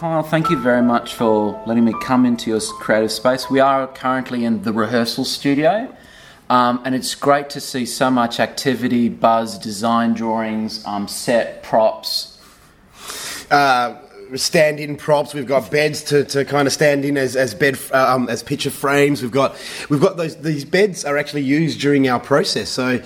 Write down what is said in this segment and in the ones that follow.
Kyle, thank you very much for letting me come into your creative space. We are currently in the rehearsal studio, um, and it's great to see so much activity, buzz, design drawings, um, set, props. Uh, stand-in props. We've got beds to, to kind of stand in as as bed um, as picture frames. We've got we've got those these beds are actually used during our process. So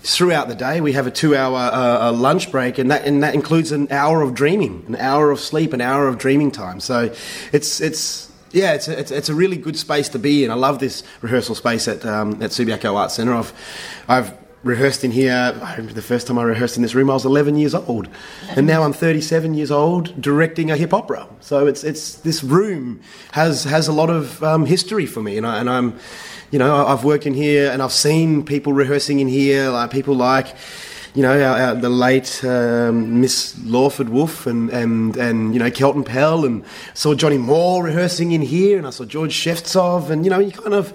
throughout the day we have a two-hour uh, lunch break, and that and that includes an hour of dreaming, an hour of sleep, an hour of dreaming time. So it's it's. Yeah, it's a, it's, it's a really good space to be in. I love this rehearsal space at um, at Subiaco Arts Centre. I've I've rehearsed in here. I remember the first time I rehearsed in this room, I was 11 years old, and now I'm 37 years old directing a hip opera. So it's it's this room has has a lot of um, history for me, and, I, and I'm, you know, I've worked in here and I've seen people rehearsing in here, like people like. You know, our, our, the late um, Miss Lawford Wolf and, and, and, you know, Kelton Pell, and saw Johnny Moore rehearsing in here, and I saw George Shevtsov, and, you know, you kind of,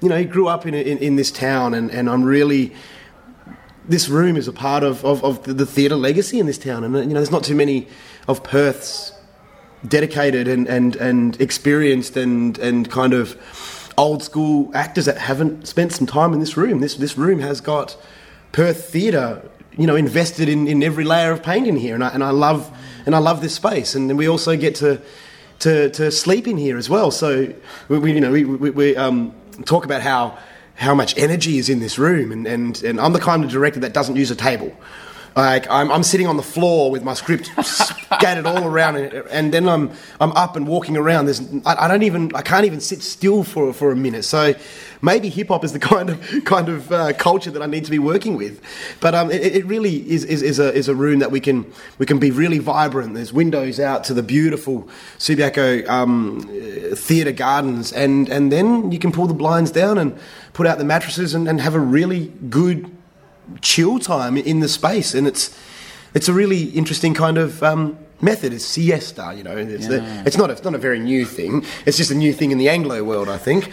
you know, you grew up in, in, in this town, and, and I'm really, this room is a part of, of, of the theatre legacy in this town. And, you know, there's not too many of Perth's dedicated and, and, and experienced and, and kind of old school actors that haven't spent some time in this room. This, this room has got Perth theatre, you know, invested in, in every layer of paint in here. And I, and I love, and I love this space. And we also get to, to, to sleep in here as well. So, we, we you know, we, we, we um, talk about how how much energy is in this room. And, and, and I'm the kind of director that doesn't use a table. Like I'm, I'm sitting on the floor with my script scattered all around, and, and, then I'm I'm up and walking around. There's I, I, don't even I can't even sit still for for a minute. So maybe hip hop is the kind of kind of uh, culture that I need to be working with. But um, it, it, really is, is, is a is a room that we can we can be really vibrant. There's windows out to the beautiful Subiaco um, theatre gardens, and and then you can pull the blinds down and put out the mattresses and, and have a really good chill time in the space, and it's it's a really interesting kind of um, method. It's siesta, you know. It's, yeah. the, it's not a, it's not a very new thing. It's just a new thing in the Anglo world, I think.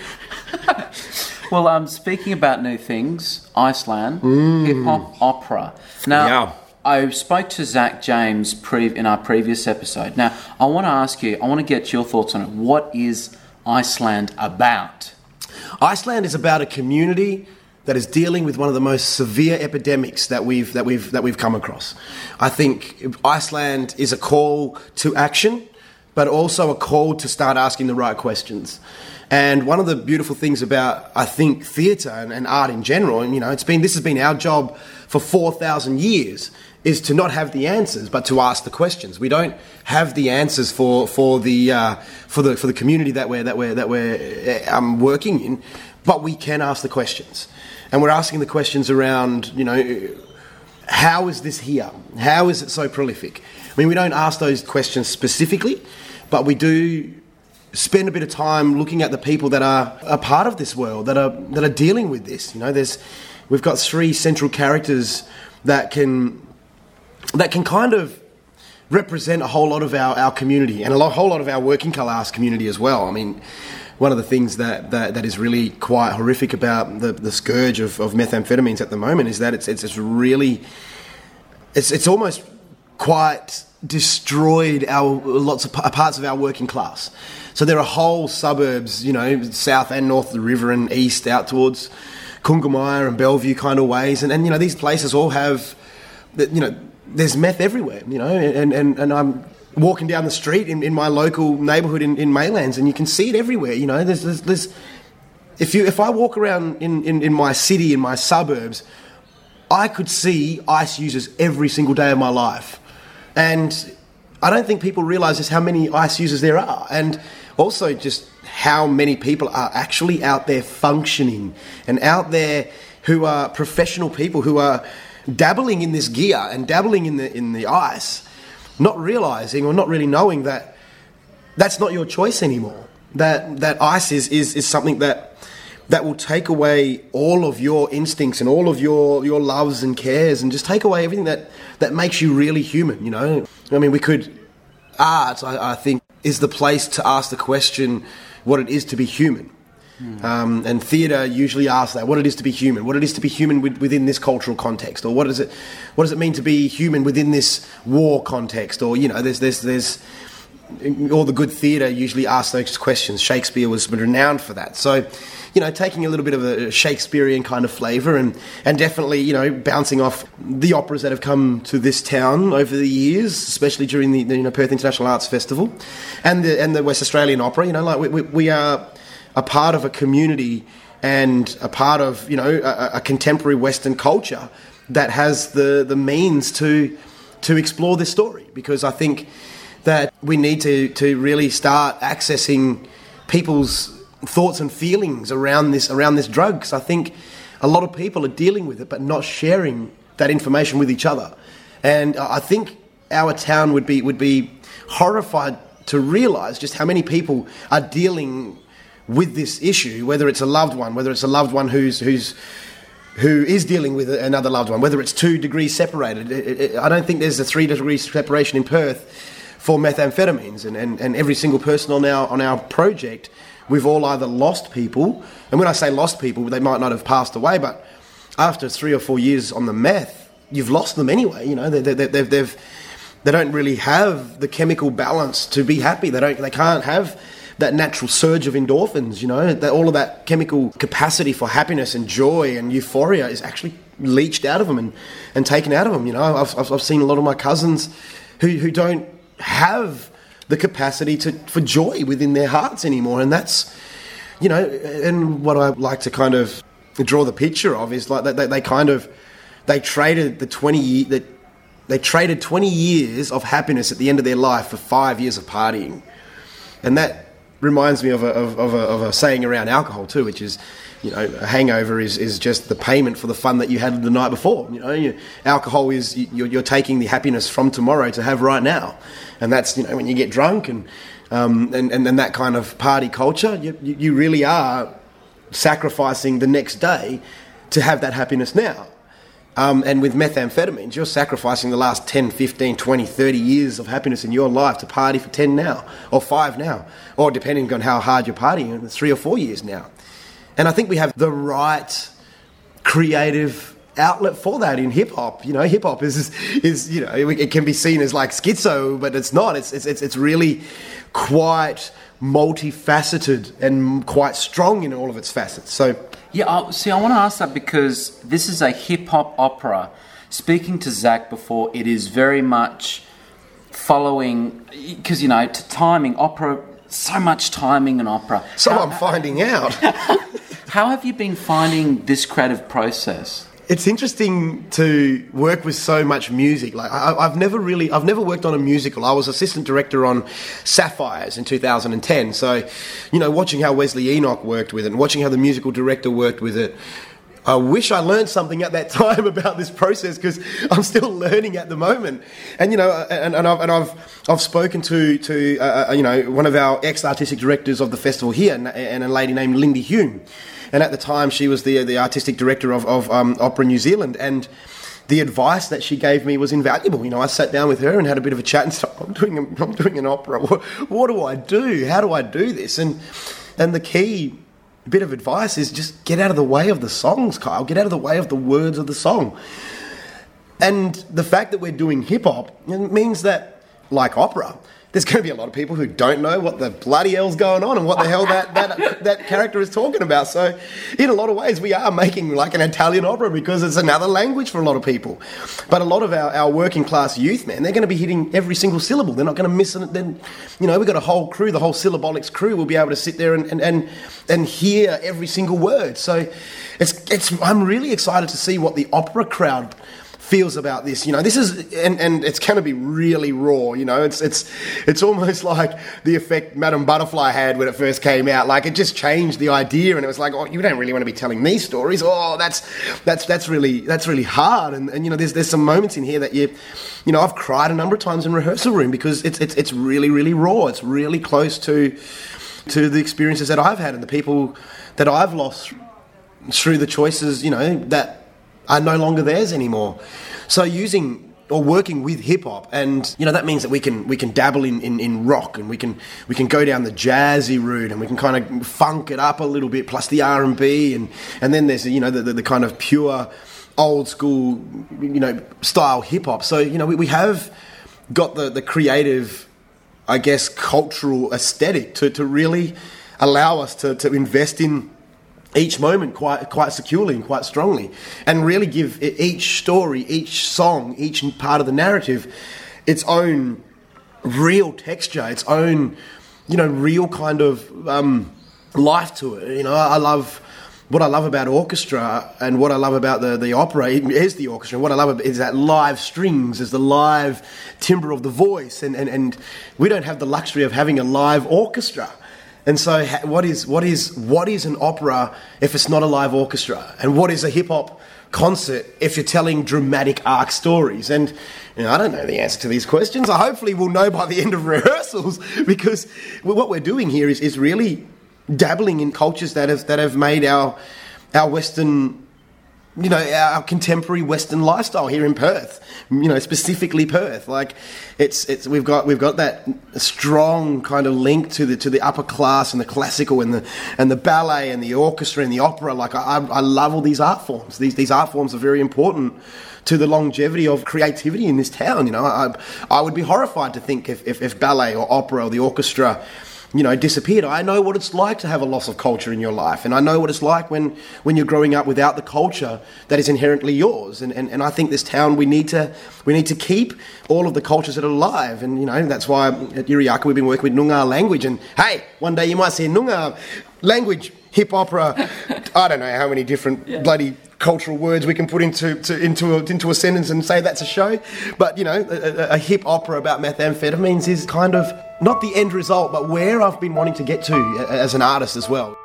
well, um, speaking about new things, Iceland mm. hip hop opera. Now. Yeah. I spoke to Zach James pre- in our previous episode. Now, I want to ask you, I want to get your thoughts on it. What is Iceland about? Iceland is about a community that is dealing with one of the most severe epidemics that we've, that we've, that we've come across. I think Iceland is a call to action, but also a call to start asking the right questions. And one of the beautiful things about, I think, theatre and, and, art in general, and you know, it's been this has been our job for four thousand years, is to not have the answers, but to ask the questions. We don't have the answers for for the uh, for the for the community that we're that we're that we're um, working in, but we can ask the questions and we're asking the questions around, you know, how is this here? How is it so prolific? I mean, we don't ask those questions specifically, but we do spend a bit of time looking at the people that are a part of this world, that are that are dealing with this. You know, there's we've got three central characters that can that can kind of represent a whole lot of our, our community and a lot, whole lot of our working class community as well. I mean, one of the things that, that, that is really quite horrific about the, the scourge of, of methamphetamines at the moment is that it's, it's, it's really, it's, it's almost quite destroyed our lots of parts of our working class. So there are whole suburbs, you know, south and north of the river and east out towards Koongamia and Bellevue kind of ways. And, and you know, these places all have, you know, there's meth everywhere, you know, and, and, and I'm walking down the street in, in my local neighbourhood in, in Maylands, and you can see it everywhere. You know, there's, there's, there's if you if I walk around in, in, in my city in my suburbs, I could see ice users every single day of my life, and I don't think people realise just how many ice users there are, and also just how many people are actually out there functioning and out there who are professional people who are dabbling in this gear and dabbling in the in the ice not realizing or not really knowing that that's not your choice anymore. That that ice is, is, is something that that will take away all of your instincts and all of your, your loves and cares and just take away everything that, that makes you really human, you know? I mean, we could, art, I, I think, is the place to ask the question what it is to be human. Um, and theatre usually asks that: what it is to be human, what it is to be human with, within this cultural context, or what does it, what does it mean to be human within this war context, or you know, there's there's there's all the good theatre usually asks those questions. Shakespeare was renowned for that. So, you know, taking a little bit of a Shakespearean kind of flavour and, and definitely, you know, bouncing off the operas that have come to this town over the years, especially during the, the you know, Perth International Arts Festival and the, and the West Australian Opera. You know, like we, we, we are a part of a community and a part of, you know, a, a contemporary Western culture that has the, the means to, to explore this story because I think that we need to, to really start accessing people's thoughts and feelings around this around this drug because I think a lot of people are dealing with it but not sharing that information with each other. And I think our town would be would be horrified to realize just how many people are dealing with this issue, whether it's a loved one, whether it's a loved one who's who's who is dealing with another loved one, whether it's two degrees separated. It, it, I don't think there's a three degree separation in Perth for methamphetamines, and, and, and every single person on our on our project we've all either lost people, and when I say lost people, they might not have passed away, but after three or four years on the meth, you've lost them anyway. You know, they, they, they've, they've, they don't really have the chemical balance to be happy. They don't, they can't have that natural surge of endorphins. You know, that all of that chemical capacity for happiness and joy and euphoria is actually leached out of them and, and taken out of them. You know, I've, I've, I've seen a lot of my cousins who, who don't have the capacity to for joy within their hearts anymore, and that's you know, and what I like to kind of draw the picture of is like they, they kind of they traded the twenty that they traded twenty years of happiness at the end of their life for five years of partying, and that reminds me of a, of, of, a, of a saying around alcohol too, which is you know, a hangover is, is just the payment for the fun that you had the night before. You know, you, alcohol is you're, you're, taking the happiness from tomorrow to have right now, and that's you know when you get drunk and um, and, and, and that kind of party culture, you, you really are sacrificing the next day to have that happiness now. Um, and with methamphetamines, you're sacrificing the last 10, 15, 20, 30 years of happiness in your life to party for 10 now, or 5 now, or depending on how hard you're partying, 3 or 4 years now. And I think we have the right creative outlet for that in hip hop. You know, hip hop is is you know it can be seen as like schizo, but it's not. It's it's it's really quite multifaceted and quite strong in all of its facets. So yeah, I, see, I want to ask that because this is a hip hop opera. Speaking to Zach before, it is very much following because you know to timing opera so much timing in opera. So how, I'm finding out. how have you been finding this creative process? It's interesting to work with so much music. Like I, have never really, I've never worked on a musical. I was assistant director on Sapphires in 2010. So, you know, watching how Wesley Enoch worked with it, and watching how the musical director worked with it, I wish I learned something at that time about this process because I'm still learning at the moment. And you know, and, and I've and I've I've spoken to to uh, uh you know one of our ex artistic directors of the festival here, and a lady named Lindy Hume. And at the time, she was the the artistic director of of um, Opera New Zealand, and the advice that she gave me was invaluable. You know, I sat down with her and had a bit of a chat and said, I'm doing, I'm doing an opera. What, what do I do? How do I do this? And and the key bit of advice is just get out of the way of the songs, Kyle. Get out of the way of the words of the song. And the fact that we're doing hip hop means that, like opera, there's going to be a lot of people who don't know what the bloody hell's going on and what the hell that, that, that character is talking about. So, in a lot of ways, we are making like an Italian opera because it's another language for a lot of people. But a lot of our, our working class youth, man, they're going to be hitting every single syllable. They're not going to miss it. Then, you know, we've got a whole crew, the whole Syllabolix crew will be able to sit there and, and, and, and hear every single word. So, it's, it's, I'm really excited to see what the opera crowd feels about this. You know, this is and, and it's going to be really raw. You know, it's it's it's almost like the effect Madame Butterfly had when it first came out. Like it just changed the idea, and it was like, oh, you don't really want to be telling these stories. Oh, that's that's that's really that's really hard. And, and you know, there's there's some moments in here that you, you know, I've cried a number of times in rehearsal room because it's it's it's really really raw. It's really close to to the experiences that I've had and the people that I've lost through the choices, you know, that are no longer theirs anymore. So using or working with hip hop, and you know that means that we can we can dabble in, in, in, rock, and we can we can go down the jazzy route, and we can kind of funk it up a little bit, plus the R and B, and and then there's you know the, the, the kind of pure old school you know style hip hop. So you know we, we have got the the creative I guess, cultural aesthetic to, to really allow us to, to invest in each moment quite quite securely and quite strongly, and really give each story, each song, each part of the narrative its own real texture, its own you know real kind of um, life to it. You know, I love what I love about orchestra and what I love about the, the opera is the orchestra. And what I love is that live strings, is the live timbre of the voice. And, and, and we don't have the luxury of having a live orchestra. And so, what is, what, is, what is an opera if it's not a live orchestra? And what is a hip hop concert if you're telling dramatic arc stories? And you know, I don't know the answer to these questions. I hopefully will know by the end of rehearsals because what we're doing here is, is really dabbling in cultures that have, that have made our, our Western you know our contemporary Western lifestyle here in Perth. You know, specifically Perth. Like it's it's we've got we've got that strong kind of link to the to the upper class and the classical and the and the ballet and the orchestra and the opera. Like I, I love all these art forms. These these art forms are very important to the longevity of creativity in this town. You know, I I would be horrified to think if, if, if ballet or opera or the orchestra you know, disappeared. I know what it's like to have a loss of culture in your life, and I know what it's like when, when you're growing up without the culture that is inherently yours. And, and, and I think this town we need to we need to keep all of the cultures that are alive, and you know that's why at Yirra Yaakin we've been working with Noongar language. And hey, one day you might see Noongar language hip opera. I don't know how many different yeah. bloody cultural words we can put into to, into a, into a sentence and say that's a show. But you know, a, a hip opera about methamphetamines is kind of not the end result, but where I've been wanting to get to as an artist as well.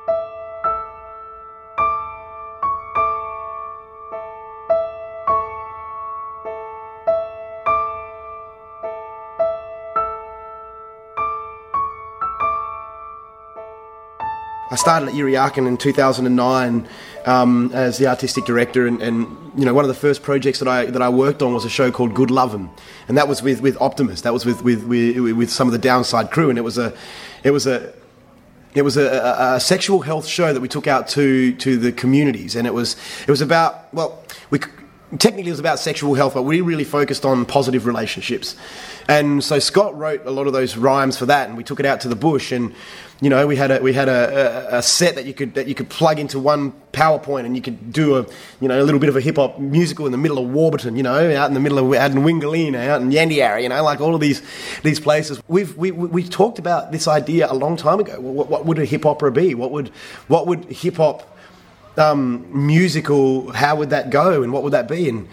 Started at Yirra Yaakin in 2009 um, as the artistic director, and, and, you know one of the first projects that I that I worked on was a show called Good Lovin', and that was with with Optamus. That was with with with, with some of the Downside crew, and it was a it was a it was a, a, a, sexual health show that we took out to to the communities, and it was it was about well we technically it was about sexual health, but we really focused on positive relationships. And so Scott wrote a lot of those rhymes for that, and we took it out to the bush. And you know, we had a we had a, a, a set that you could that you could plug into one PowerPoint, and you could do a you know a little bit of a hip hop musical in the middle of Warburton, you know, out in the middle of out in Wingellina, out in Yandiara, you know, like all of these these places. We've we we talked about this idea a long time ago. What, what would a hip opera be? What would what would hip hop um, musical, how would that go and what would that be? And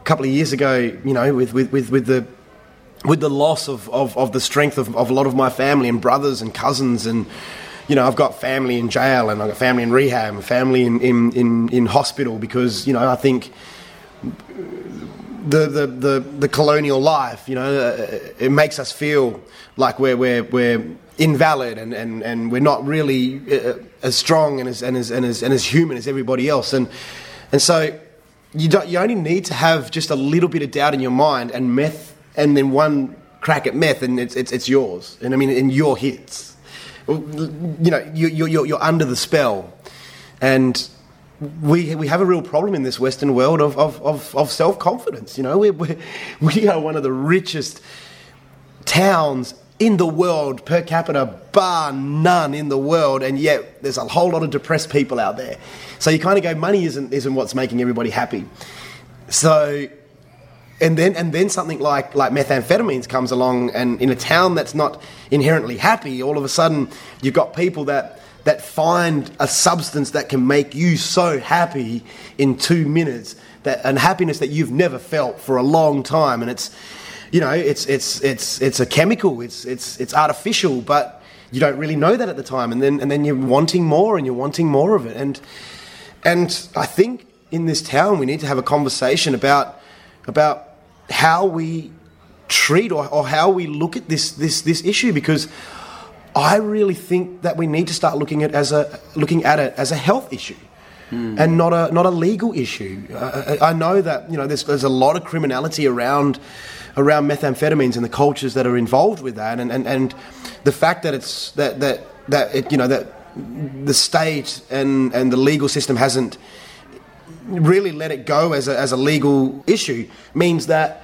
a couple of years ago, you know, with, with, with, with the with the loss of, of, of the strength of, of a lot of my family and brothers and cousins and you know, I've got family in jail and I've got family in rehab and family in, in, in, in hospital because, you know, I think the, the, the, the colonial life, you know, uh, it makes us feel like we're, we're, we're invalid and, and, and we're not really uh, as strong and as, and, as, and, as, and as human as everybody else. And, and so you, don't, you only need to have just a little bit of doubt in your mind and meth, and then one crack at meth, and it's, it's, it's yours. And I mean, in your hits. You know, you, you're, you're under the spell. And we, we have a real problem in this Western world of, of, of, of self confidence. You know, we, we, we are one of the richest towns in the world per capita, bar none in the world, and yet there's a whole lot of depressed people out there. So you kind of go, money isn't isn't what's making everybody happy. So, and then and then something like like methamphetamines comes along, and in a town that's not inherently happy, all of a sudden you've got people that that find a substance that can make you so happy in two minutes that and happiness that you've never felt for a long time, and it's you know, it's it's it's it's a chemical, it's it's it's artificial, but you don't really know that at the time, and then and then you're wanting more and you're wanting more of it, and and I think in this town we need to have a conversation about about how we treat or, or how we look at this this this issue because I really think that we need to start looking at as a looking at it as a health issue. Mm. And not a not a legal issue. Uh, I know that you know there's, there's a lot of criminality around around methamphetamines and the cultures that are involved with that, and, and, and the fact that it's that that that it, you know that the state and and the legal system hasn't really let it go as a, as a legal issue means that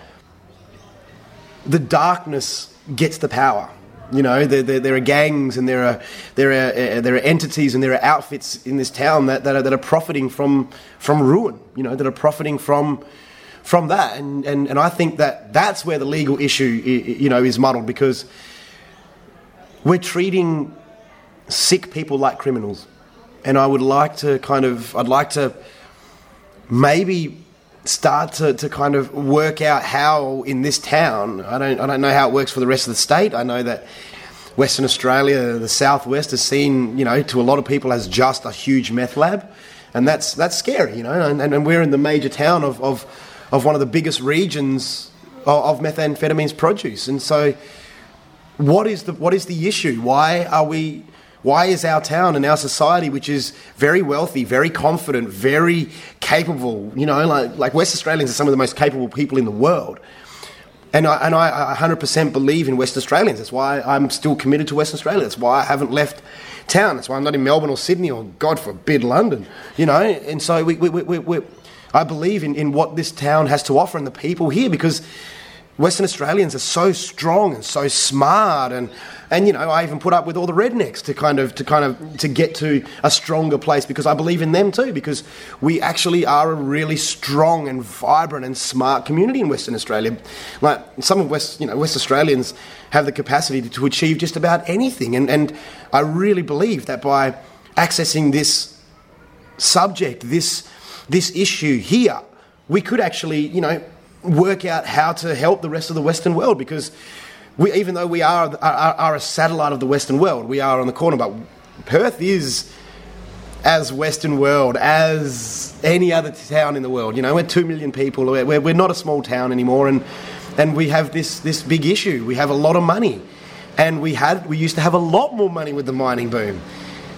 the darkness gets the power You know, there, there, there, are gangs and there are there are uh, there are entities and there are outfits in this town that, that, are, that are profiting from from ruin. You know, that are profiting from from that, and, and and I think that that's where the legal issue you know is muddled because we're treating sick people like criminals, and I would like to kind of I'd like to maybe start to, to kind of work out how in this town, I don't, I don't know how it works for the rest of the state. I know that Western Australia, the southwest, is seen, you know, to a lot of people as just a huge meth lab. And that's, that's scary, you know, and, and we're in the major town of, of, of one of the biggest regions of, of methamphetamines produce. And so, what is the, what is the issue? Why are we why is our town and our society, which is very wealthy, very confident, very capable, you know, like, like West Australians are some of the most capable people in the world. And I, and I 100% believe in West Australians. That's why I'm still committed to West Australia. That's why I haven't left town. That's why I'm not in Melbourne or Sydney or, God forbid, London. You know, and so we, we, we, we, I believe in, in what this town has to offer and the people here because Western Australians are so strong and so smart and and you know I even put up with all the rednecks to kind of to kind of to get to a stronger place because I believe in them too because we actually are a really strong and vibrant and smart community in Western Australia. Like some of West you know West Australians have the capacity to, to achieve just about anything and and I really believe that by accessing this subject this this issue here we could actually you know work out how to help the rest of the Western world because we, even though we are, are, are a satellite of the Western world, we are on the corner, but Perth is as Western world as any other town in the world. You know, we're two million people. We're, we're not a small town anymore, and and we have this this big issue. We have a lot of money, and we had we used to have a lot more money with the mining boom.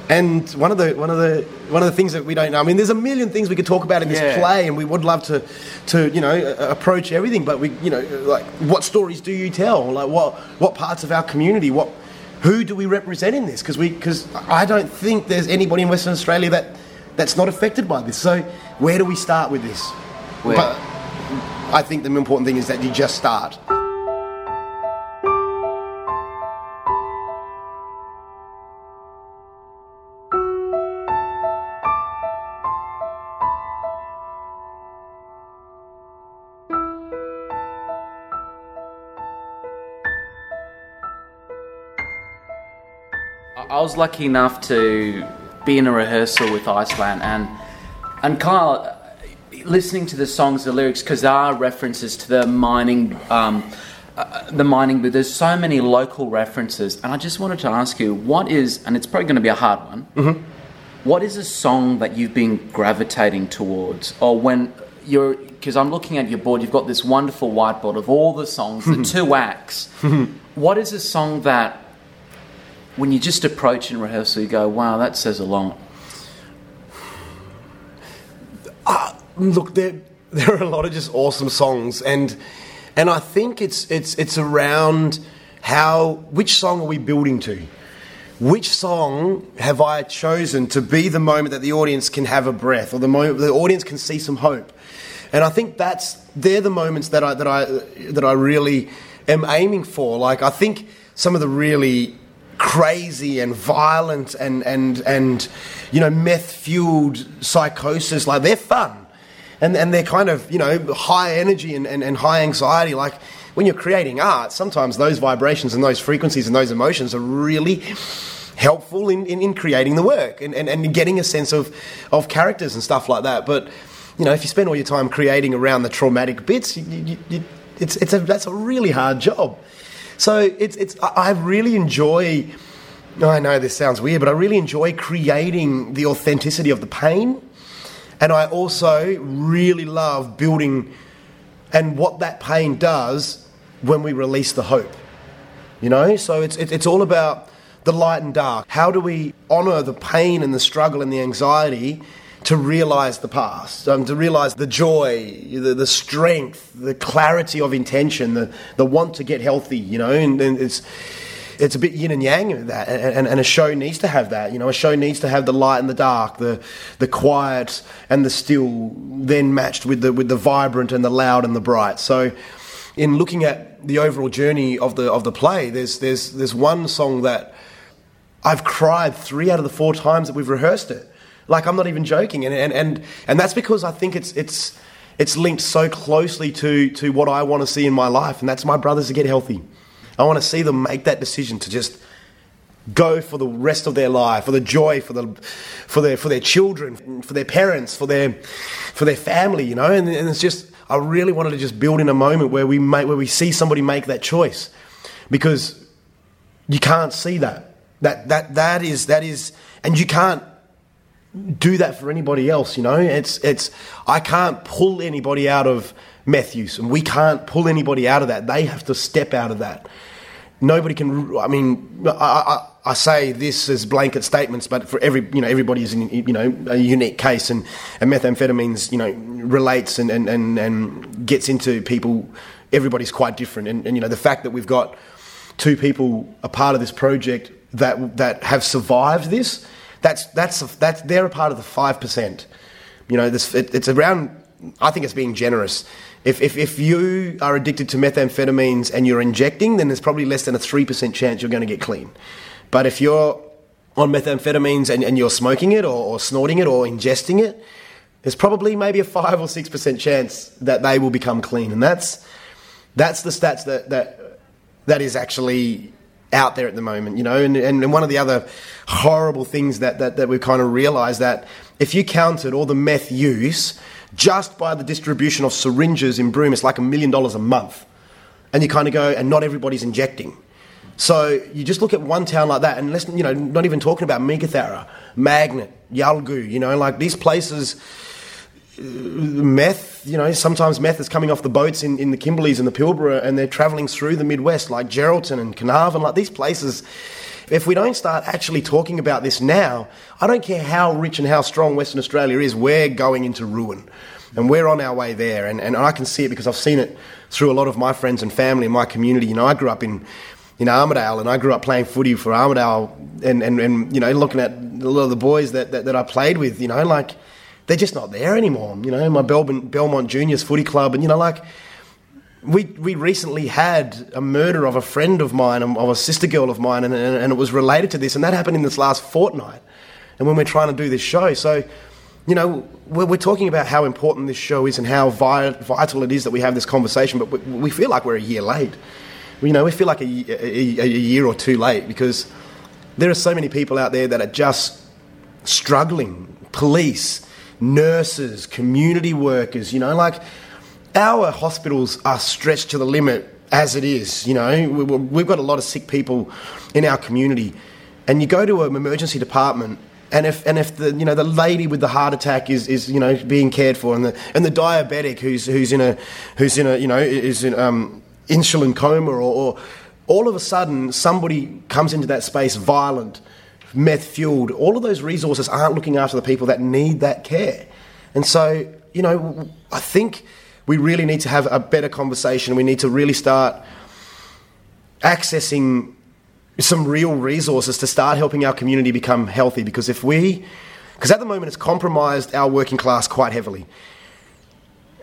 And one of the one of the one of the things that we don't know. I mean, there's a million things we could talk about in this yeah. play, and we would love to, to you know, approach everything. But we, you know, like what stories do you tell? Like what what parts of our community? What who do we represent in this? Because we because I don't think there's anybody in Western Australia that that's not affected by this. So where do we start with this? Where? But I think the important thing is that you just start. I was lucky enough to be in a rehearsal with Iceland and and Kyle listening to the songs, the lyrics, because there are references to the mining, um, uh, the mining, but there's so many local references, and I just wanted to ask you, what is, and it's probably going to be a hard one. Mm-hmm. What is a song that you've been gravitating towards, or when you're? Because I'm looking at your board, you've got this wonderful whiteboard of all the songs, the two acts. what is a song that when you just approach in rehearsal, you go, wow, that says a lot? Uh, look, there, there are a lot of just awesome songs, and and I think it's it's it's around how which song are we building to? Which song have I chosen to be the moment that the audience can have a breath, or the moment the audience can see some hope? And I think that's they're the moments that I that I that I really am aiming for. Like I think some of the really crazy and violent and and and you know meth fueled psychosis. Like they're fun. And and they're kind of you know high energy and, and, and high anxiety. Like when you're creating art sometimes those vibrations and those frequencies and those emotions are really helpful in, in, in creating the work and, and, and getting a sense of of characters and stuff like that. But you know if you spend all your time creating around the traumatic bits you, you, you, it's, it's a, that's a really hard job so it's, it's, I really enjoy, I know this sounds weird, but I really enjoy creating the authenticity of the pain. And I also really love building and what that pain does when we release the hope. You know, so it's, it's all about the light and dark. How do we honor the pain and the struggle and the anxiety to realize the past, um, to realize the joy, the, the strength, the clarity of intention, the, the want to get healthy, you know, and, and it's it's a bit yin and yang of that, and, and, a show needs to have that. You know, a show needs to have the light and the dark, the the quiet and the still, then matched with the with the vibrant and the loud and the bright. So, in looking at the overall journey of the of the play, there's there's there's one song that I've cried three out of the four times that we've rehearsed it. Like I'm not even joking, and and and, and that's because I think it's it's it's linked so closely to to what I want to see in my life, and that's my brothers to get healthy. I want to see them make that decision to just go for the rest of their life, for the joy, for the for their for their children, for their parents, for their for their family, you know. And, and it's just I really wanted to just build in a moment where we make where we see somebody make that choice, because you can't see that. That that that is that is, and you can't do that for anybody else. You know, it's it's I can't pull anybody out of use, and we can't pull anybody out of that. They have to step out of that. Nobody can. I mean, I, I, I say this as blanket statements, but for every you know everybody is in, you know a unique case, and, and methamphetamines you know relates and, and, and, and gets into people. Everybody's quite different, and, and you know the fact that we've got two people a part of this project that that have survived this that's that's that's they're a part of the five percent. You know, this it, it's around. I think it's being generous. If, if, if you are addicted to methamphetamines and you're injecting, then there's probably less than a 3% chance you're going to get clean. But if you're on methamphetamines and, and you're smoking it or, or snorting it or ingesting it, there's probably maybe a 5 or 6% chance that they will become clean. And that's, that's the stats that, that, that is actually out there at the moment, you know. And, and one of the other horrible things that, that, that we've kind of realized that if you counted all the meth use just by the distribution of syringes in Broome, it's like a million dollars a month. And you kind of go, and not everybody's injecting. So you just look at one town like that, and let's, you know, not even talking about Meekatharra, Magnet, Yalgoo, you know, like these places meth, you know, sometimes meth is coming off the boats in, in the Kimberleys and the Pilbara and they're travelling through the Midwest, like Geraldton and Carnarvon, like these places. If we don't start actually talking about this now, I don't care how rich and how strong Western Australia is, we're going into ruin. And we're on our way there. And, and I can see it because I've seen it through a lot of my friends and family in my community. You know, I grew up in, in Armadale and I grew up playing footy for Armadale and, and, and you know, looking at a lot of the boys that, that, that I played with, you know, like – they're just not there anymore. You know, my Belmont, Belmont Juniors footy club, and you know, like we we recently had a murder of a friend of mine, um, of a sister girl of mine, and, and, it was related to this, and that happened in this last fortnight. And when we're trying to do this show, so you know, we're, we're talking about how important this show is and how vital it is that we have this conversation, but we, we feel like we're a year late. You know, we feel like a, a, a year or two late because there are so many people out there that are just struggling. Police, nurses, community workers, you know, like our hospitals are stretched to the limit as it is, you know. We've got a lot of sick people in our community. And you go to an emergency department and if and if the you know the lady with the heart attack is, is you know being cared for and the and the diabetic who's who's in a who's in a you know is in um, insulin coma or, or all of a sudden somebody comes into that space violent meth fueled, all of those resources aren't looking after the people that need that care. And so, you know, I think we really need to have a better conversation. We need to really start accessing some real resources to start helping our community become healthy. Because if we, because at the moment it's compromised our working class quite heavily.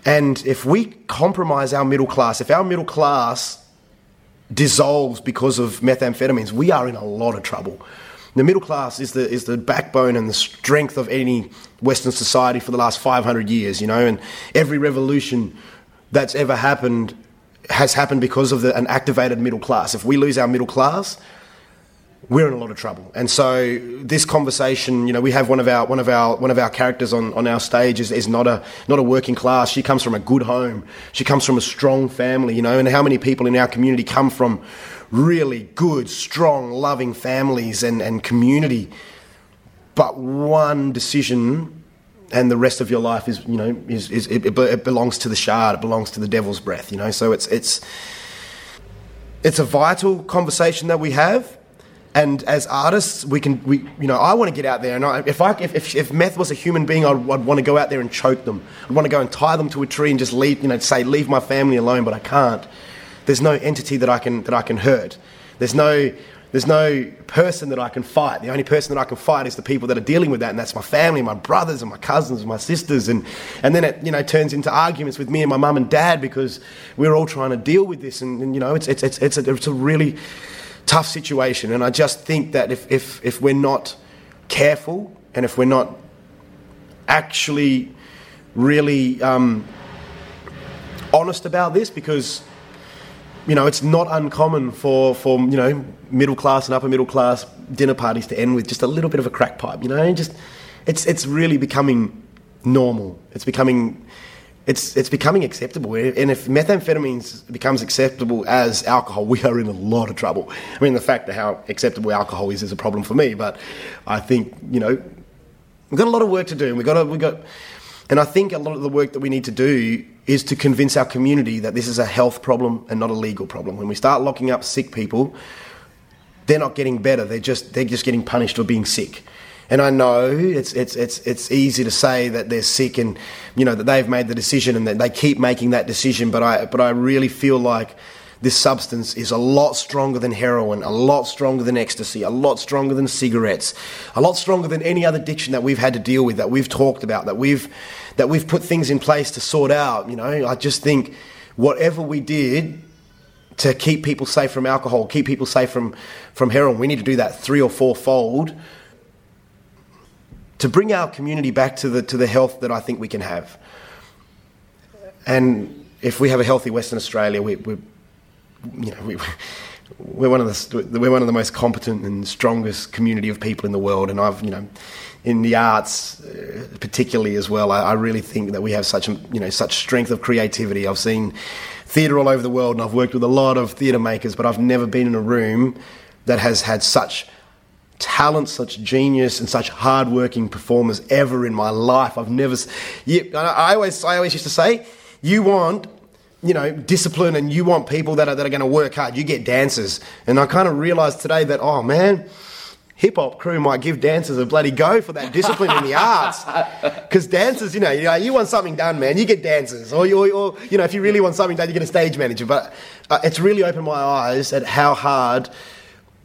And if we compromise our middle class, if our middle class dissolves because of methamphetamines, we are in a lot of trouble. The middle class is the is the backbone and the strength of any Western society for the last 500 years, you know, and every revolution that's ever happened has happened because of the, an activated middle class. If we lose our middle class, we're in a lot of trouble. And so this conversation, you know, we have one of our one of our one of our characters on, on our stage is, is not a not a working class. She comes from a good home. She comes from a strong family, you know, and how many people in our community come from really good, strong, loving families and, and community. But one decision and the rest of your life is, you know, is, is it, it belongs to the shard, it belongs to the devil's breath, you know. So it's, it's, it's a vital conversation that we have. And as artists, we can, we, you know, I want to get out there. And I, if, I, if, if, if meth was a human being, I'd, I'd want to go out there and choke them. I'd want to go and tie them to a tree and just leave, you know, say, leave my family alone, but I can't there's no entity that I can that I can hurt. There's no there's no person that I can fight. The only person that I can fight is the people that are dealing with that, and that's my family, my brothers and my cousins and my sisters. And, and then it, you know, turns into arguments with me and my mum and dad because we're all trying to deal with this. And, and you know, it's, it's, it's, it's, a, it's a really tough situation. And I just think that if, if, if we're not careful and if we're not actually really um, honest about this, because you know, it's not uncommon for, for you know, middle class and upper middle class dinner parties to end with just a little bit of a crack pipe, you know, just, it's, it's really becoming normal. It's becoming, it's, it's becoming acceptable. And if methamphetamines becomes acceptable as alcohol, we are in a lot of trouble. I mean, the fact that how acceptable alcohol is is a problem for me, but I think, you know, we've got a lot of work to do. We've got, we've got, and I think a lot of the work that we need to do is to convince our community that this is a health problem and not a legal problem. When we start locking up sick people, they're not getting better. They're just they're just getting punished for being sick. And I know it's it's it's it's easy to say that they're sick and you know that they've made the decision and that they keep making that decision. But I but I really feel like this substance is a lot stronger than heroin, a lot stronger than ecstasy, a lot stronger than cigarettes, a lot stronger than any other addiction that we've had to deal with, that we've talked about, that we've that we've put things in place to sort out. You know, I just think whatever we did to keep people safe from alcohol, keep people safe from, from heroin, we need to do that three or four fold to bring our community back to the, to the health that I think we can have. And if we have a healthy Western Australia, we, we you know, we, we're one of the we're one of the most competent and strongest community of people in the world, and I've you know in the arts, uh, particularly as well. I, I, really think that we have such you know such strength of creativity. I've seen theatre all over the world, and I've worked with a lot of theatre makers, but I've never been in a room that has had such talent, such genius, and such hardworking performers ever in my life. I've never. Yeah, I always I always used to say, you want you know, discipline and you want people that are, that are going to work hard. You get dancers. And I kind of realized today that, oh man, hip hop crew might give dancers a bloody go for that discipline in the arts. Because dancers, you know, you know, you want something done, man, you get dancers. Or, or, or, you know, if you really want something done, you get a stage manager. But uh, it's really opened my eyes at how hard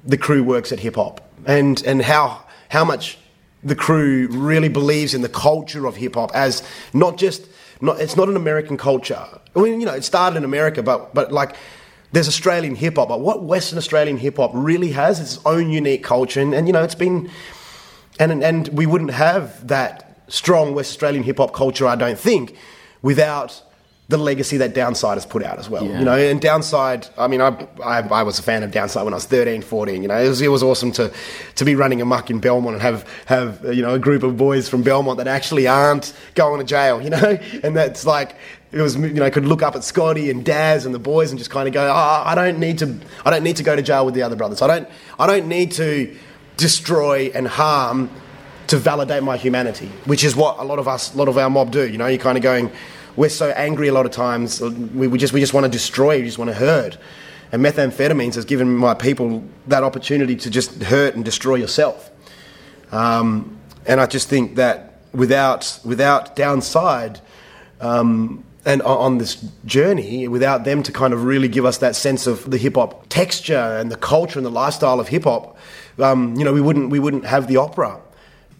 the crew works at hip hop and, and how, how much the crew really believes in the culture of hip hop as not just, not, it's not an American culture. I mean, you know, it started in America, but, but like, there's Australian hip hop, but what Western Australian hip hop really has is its own unique culture, and, and you know it's been, and and we wouldn't have that strong West Australian hip hop culture, I don't think, without the legacy that Downside has put out as well. Yeah. You know, and Downside, I mean, I, I, I, was a fan of Downside when I was 13, 14. You know, it was, it was awesome to, to be running amok in Belmont and have, have, you know, a group of boys from Belmont that actually aren't going to jail, you know? And that's like, it was you know could look up at Scotty and Daz and the boys and just kind of go, oh, I don't need to I don't need to go to jail with the other brothers. I don't I don't need to destroy and harm to validate my humanity, which is what a lot of us, a lot of our mob do. You know, you're kind of going, we're so angry a lot of times. We, we just we just want to destroy, we just want to hurt. And methamphetamines has given my people that opportunity to just hurt and destroy yourself. Um, and I just think that without without Downside. Um, and on this journey without them to kind of really give us that sense of the hip hop texture and the culture and the lifestyle of hip hop, um, you know, we wouldn't we wouldn't have the opera.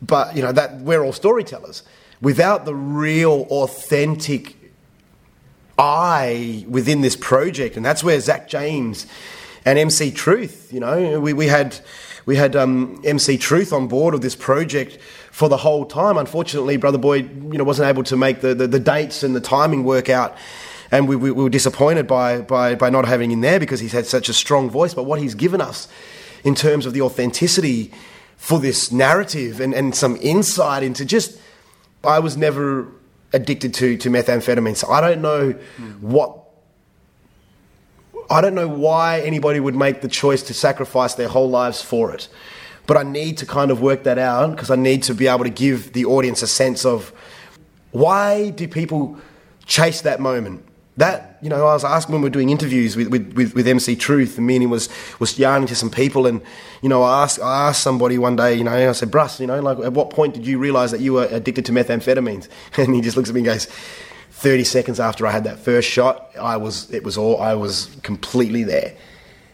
But you know that we're all storytellers. Without the real authentic eye within this project, and that's where Zach James and MC Truth, you know, we, we had we had um, MC Truth on board of this project for the whole time. Unfortunately, Brother Boy, you know, wasn't able to make the, the, the dates and the timing work out. And we, we, we, were disappointed by, by, by not having him there because he's had such a strong voice. But what he's given us in terms of the authenticity for this narrative and, and some insight into just, I was never addicted to, to methamphetamine. So I don't know mm. what I don't know why anybody would make the choice to sacrifice their whole lives for it. But I need to kind of work that out because I need to be able to give the audience a sense of why do people chase that moment? That, you know, I was asked when we are doing interviews with, with, with, MC Truth, and me and he was, was yarning to some people, and, you know, I asked, I asked somebody one day, you know, I said, Bruss, you know, like, at what point did you realise that you were addicted to methamphetamines? And he just looks at me and goes, 30 seconds after I had that first shot, I was, it was all, I was completely there.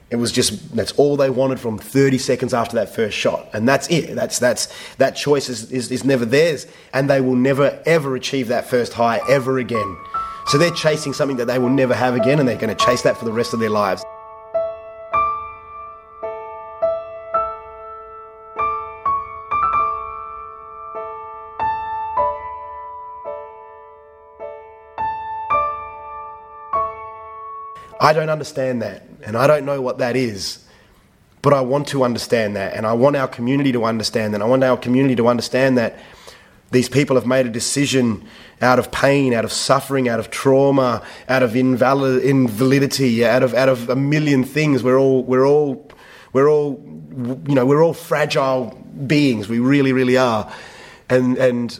It was just that's all they wanted from 30 seconds after that first shot, and that's it. That's that's that choice is, is, is never theirs, and they will never ever achieve that first high ever again. So they're chasing something that they will never have again, and they're going to chase that for the rest of their lives. I don't understand that, and I don't know what that is. But I want to understand that, and I want our community to understand that. I want our community to understand that these people have made a decision out of pain, out of suffering, out of trauma, out of invalid, invalidity, out of out of a million things. We're all we're all we're all you know we're all fragile beings. We really really are, and and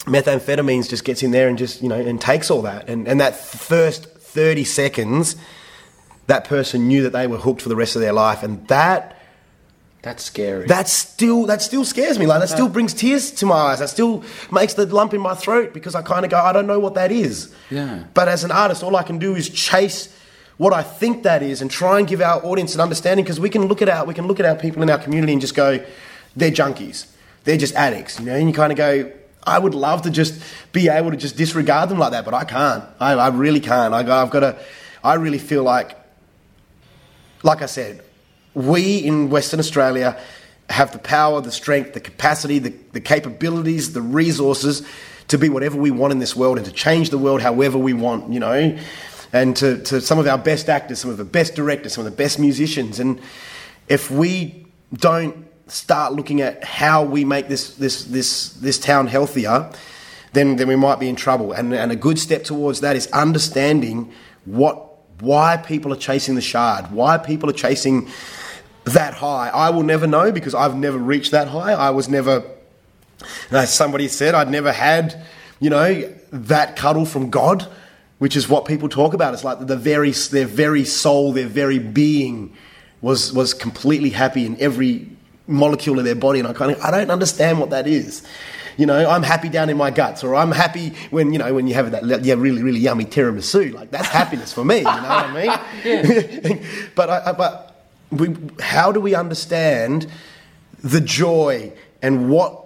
methamphetamines just gets in there and just you know and takes all that and and that first 30 seconds, that person knew that they were hooked for the rest of their life. And that. That's scary. That still that still scares me. Like that still brings tears to my eyes. That still makes the lump in my throat because I kind of go, I don't know what that is. Yeah. But as an artist, all I can do is chase what I think that is and try and give our audience an understanding because we can look at our we can look at our people in our community and just go, they're junkies, they're just addicts, you know. And you kind of go, I would love to just be able to just disregard them like that, but I can't. I, I really can't. I, I've got to. I really feel like, like I said, we in Western Australia have the power, the strength, the capacity, the, the capabilities, the resources to be whatever we want in this world and to change the world however we want, you know. And to, to some of our best actors, some of the best directors, some of the best musicians. And if we don't start looking at how we make this this this this town healthier, then then we might be in trouble. And and a good step towards that is understanding what why people are chasing the shard, why people are chasing that high. I will never know because I've never reached that high. I was never, as somebody said, I'd never had, you know, that cuddle from God, which is what people talk about. It's like the very their very soul, their very being was was completely happy in every molecule of their body, and I kind of I don't understand what that is. You know, I'm happy down in my guts, or I'm happy when you know when you have that yeah really really yummy tiramisu. Like that's happiness for me. You know what I mean? but I, but we, how do we understand the joy and what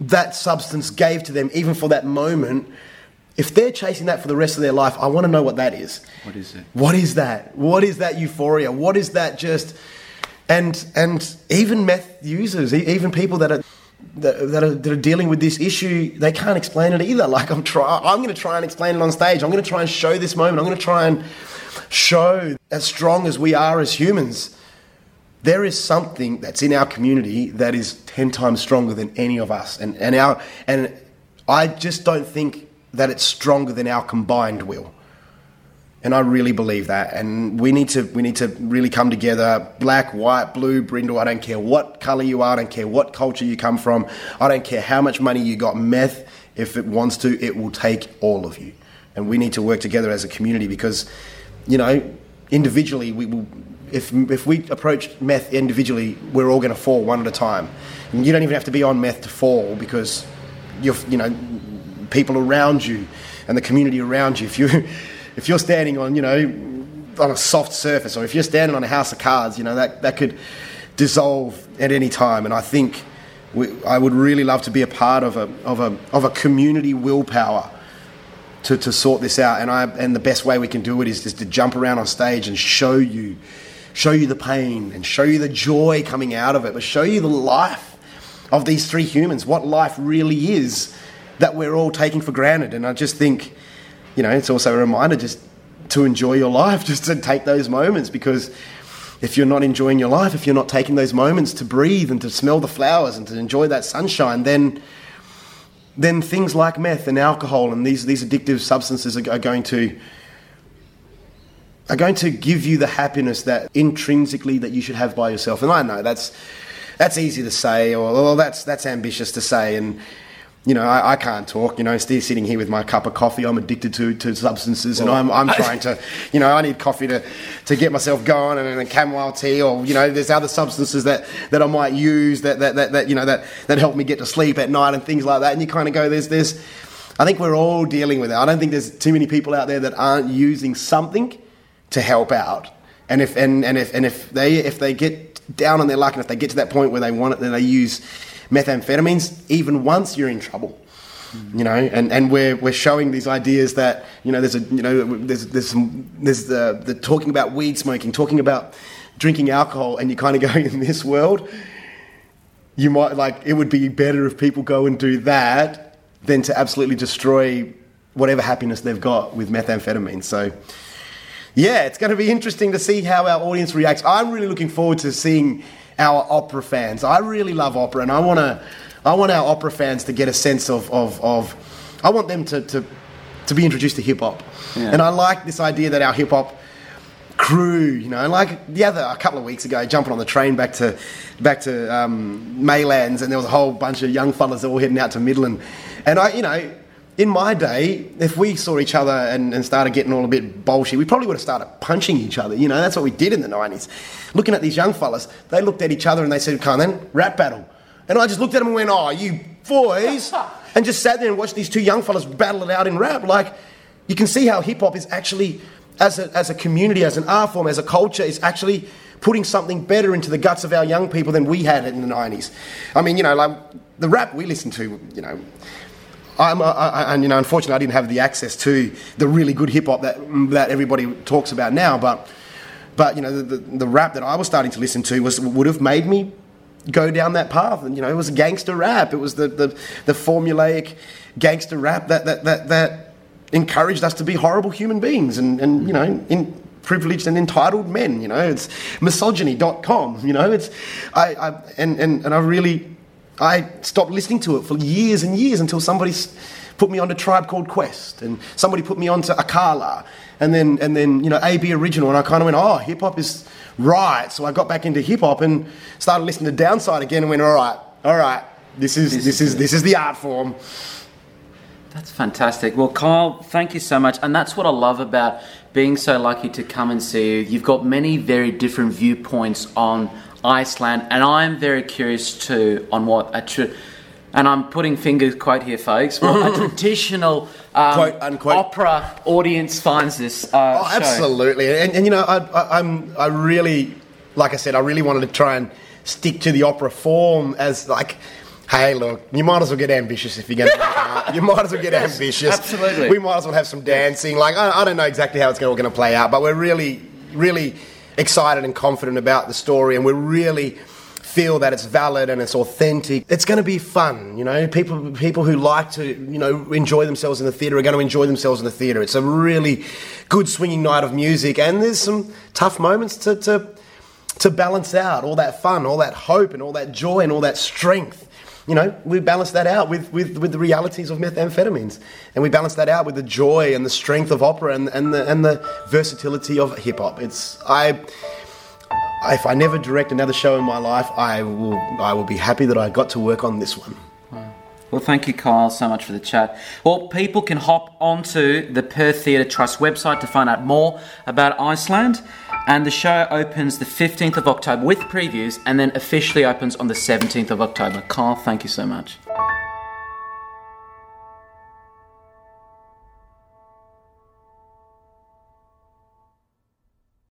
that substance gave to them, even for that moment? If they're chasing that for the rest of their life, I want to know what that is. What is it? What is that? What is that euphoria? What is that just and and even meth users, even people that are that, are, that are dealing with this issue, they can't explain it either. Like I'm try, I'm going to try and explain it on stage. I'm going to try and show this moment. I'm going to try and show, as strong as we are as humans, there is something that's in our community that is ten times stronger than any of us, and and our and I just don't think that it's stronger than our combined will and I really believe that. And we need to we need to really come together. Black, white, blue, brindle. I don't care what color you are. I don't care what culture you come from. I don't care how much money you got. Meth, if it wants to, it will take all of you. And we need to work together as a community because, you know, individually we will. If if we approach meth individually, we're all going to fall one at a time. And you don't even have to be on meth to fall because you're you know people around you and the community around you. If you if you're standing on, you know, on a soft surface, or if you're standing on a house of cards, you know, that, that could dissolve at any time. And I think we, I would really love to be a part of a, of a, of a community willpower to, to sort this out. And, I, and the best way we can do it is just to jump around on stage and show you, show you the pain and show you the joy coming out of it, but show you the life of these three humans, what life really is that we're all taking for granted. And I just think you know, it's also a reminder just to enjoy your life, just to take those moments because if you're not enjoying your life, if you're not taking those moments to breathe and to smell the flowers and to enjoy that sunshine, then then things like meth and alcohol and these, these addictive substances are, are going to are going to give you the happiness that intrinsically that you should have by yourself. And I know that's that's easy to say, or, or that's that's ambitious to say, and you know, I, I, can't talk. You know, still sitting here with my cup of coffee. I'm addicted to, to substances, well, and I'm, I'm trying to, you know, I need coffee to, to get myself going, and, and chamomile tea, or you know, there's other substances that, that I might use that, that, that, that you know that, that help me get to sleep at night and things like that. And you kind of go, there's this. I think we're all dealing with it. I don't think there's too many people out there that aren't using something to help out. And if and, and if and if they if they get down on their luck and if they get to that point where they want it, then they use methamphetamines. Even once, you're in trouble. You know, and, and we're, we're showing these ideas that you know there's a you know there's there's some, there's the, the talking about weed smoking, talking about drinking alcohol, and you're kind of going in this world. You might like it would be better if people go and do that than to absolutely destroy whatever happiness they've got with methamphetamine. So yeah, it's going to be interesting to see how our audience reacts. I'm really looking forward to seeing our opera fans. I really love opera, and I want to, I want our opera fans to get a sense of, of, of I want them to, to, to be introduced to hip hop. Yeah. And I like this idea that our hip hop crew, you know, like the other a couple of weeks ago, jumping on the train back to back to um, Maylands, and there was a whole bunch of young fellas all heading out to Midland, and I, you know, in my day, if we saw each other and, and, started getting all a bit bolshy, we probably would have started punching each other. You know, that's what we did in the 90s. Looking at these young fellas, they looked at each other and they said, come on then, rap battle. And I just looked at them and went, oh, you boys. and just sat there and watched these two young fellas battle it out in rap. Like, you can see how hip hop is actually, as a, as a community, as an art form, as a culture, is actually putting something better into the guts of our young people than we had in the 90s. I mean, you know, like the rap we listened to, you know, I'm, I, and you know, unfortunately, I didn't have the access to the really good hip hop that that everybody talks about now. But, but you know, the, the, the, rap that I was starting to listen to was would have made me go down that path. And you know, it was gangster rap. It was the the, the formulaic gangster rap that, that that that encouraged us to be horrible human beings and and you know in privileged and entitled men you know it's misogyny.com you know it's i, I and, and and i really I stopped listening to it for years and years until somebody put me on a Tribe Called Quest, and somebody put me onto Akala, and then and then you know AB Original, and I kind of went, oh, hip hop is right. So I got back into hip hop and started listening to Downside again, and went, all right, all right, this is this, this is, is this is the art form. That's fantastic. Well, Kyle, thank you so much. And that's what I love about being so lucky to come and see you. You've got many very different viewpoints on Iceland, and I'm very curious too on what a true. And I'm putting fingers quote here, folks. What a traditional um, quote unquote opera audience finds this. Uh, oh, absolutely, and, and, you know, I, I, I'm I really, like I said, I really wanted to try and stick to the opera form as like hey, look, you might as well get ambitious if you're going to. you might as well get yes, ambitious. Absolutely. We might as well have some dancing. Like, I, I don't know exactly how it's all going to play out, but we're really, really excited and confident about the story, and we really feel that it's valid and it's authentic. It's going to be fun, you know. People people who like to, you know, enjoy themselves in the theatre are going to enjoy themselves in the theatre. It's a really good swinging night of music, and there's some tough moments to to to balance out all that fun, all that hope, and all that joy, and all that strength you know, we balance that out with, with, with the realities of methamphetamines. And we balance that out with the joy and the strength of opera and, and, the, and the versatility of hip hop. It's, I, if I never direct another show in my life, I will, I will be happy that I got to work on this one. Well, thank you, Kyle, so much for the chat. Well, people can hop onto the Perth Theatre Trust website to find out more about Iceland. And the show opens the 15th of October with previews and then officially opens on the 17th of October. Kyle, thank you so much.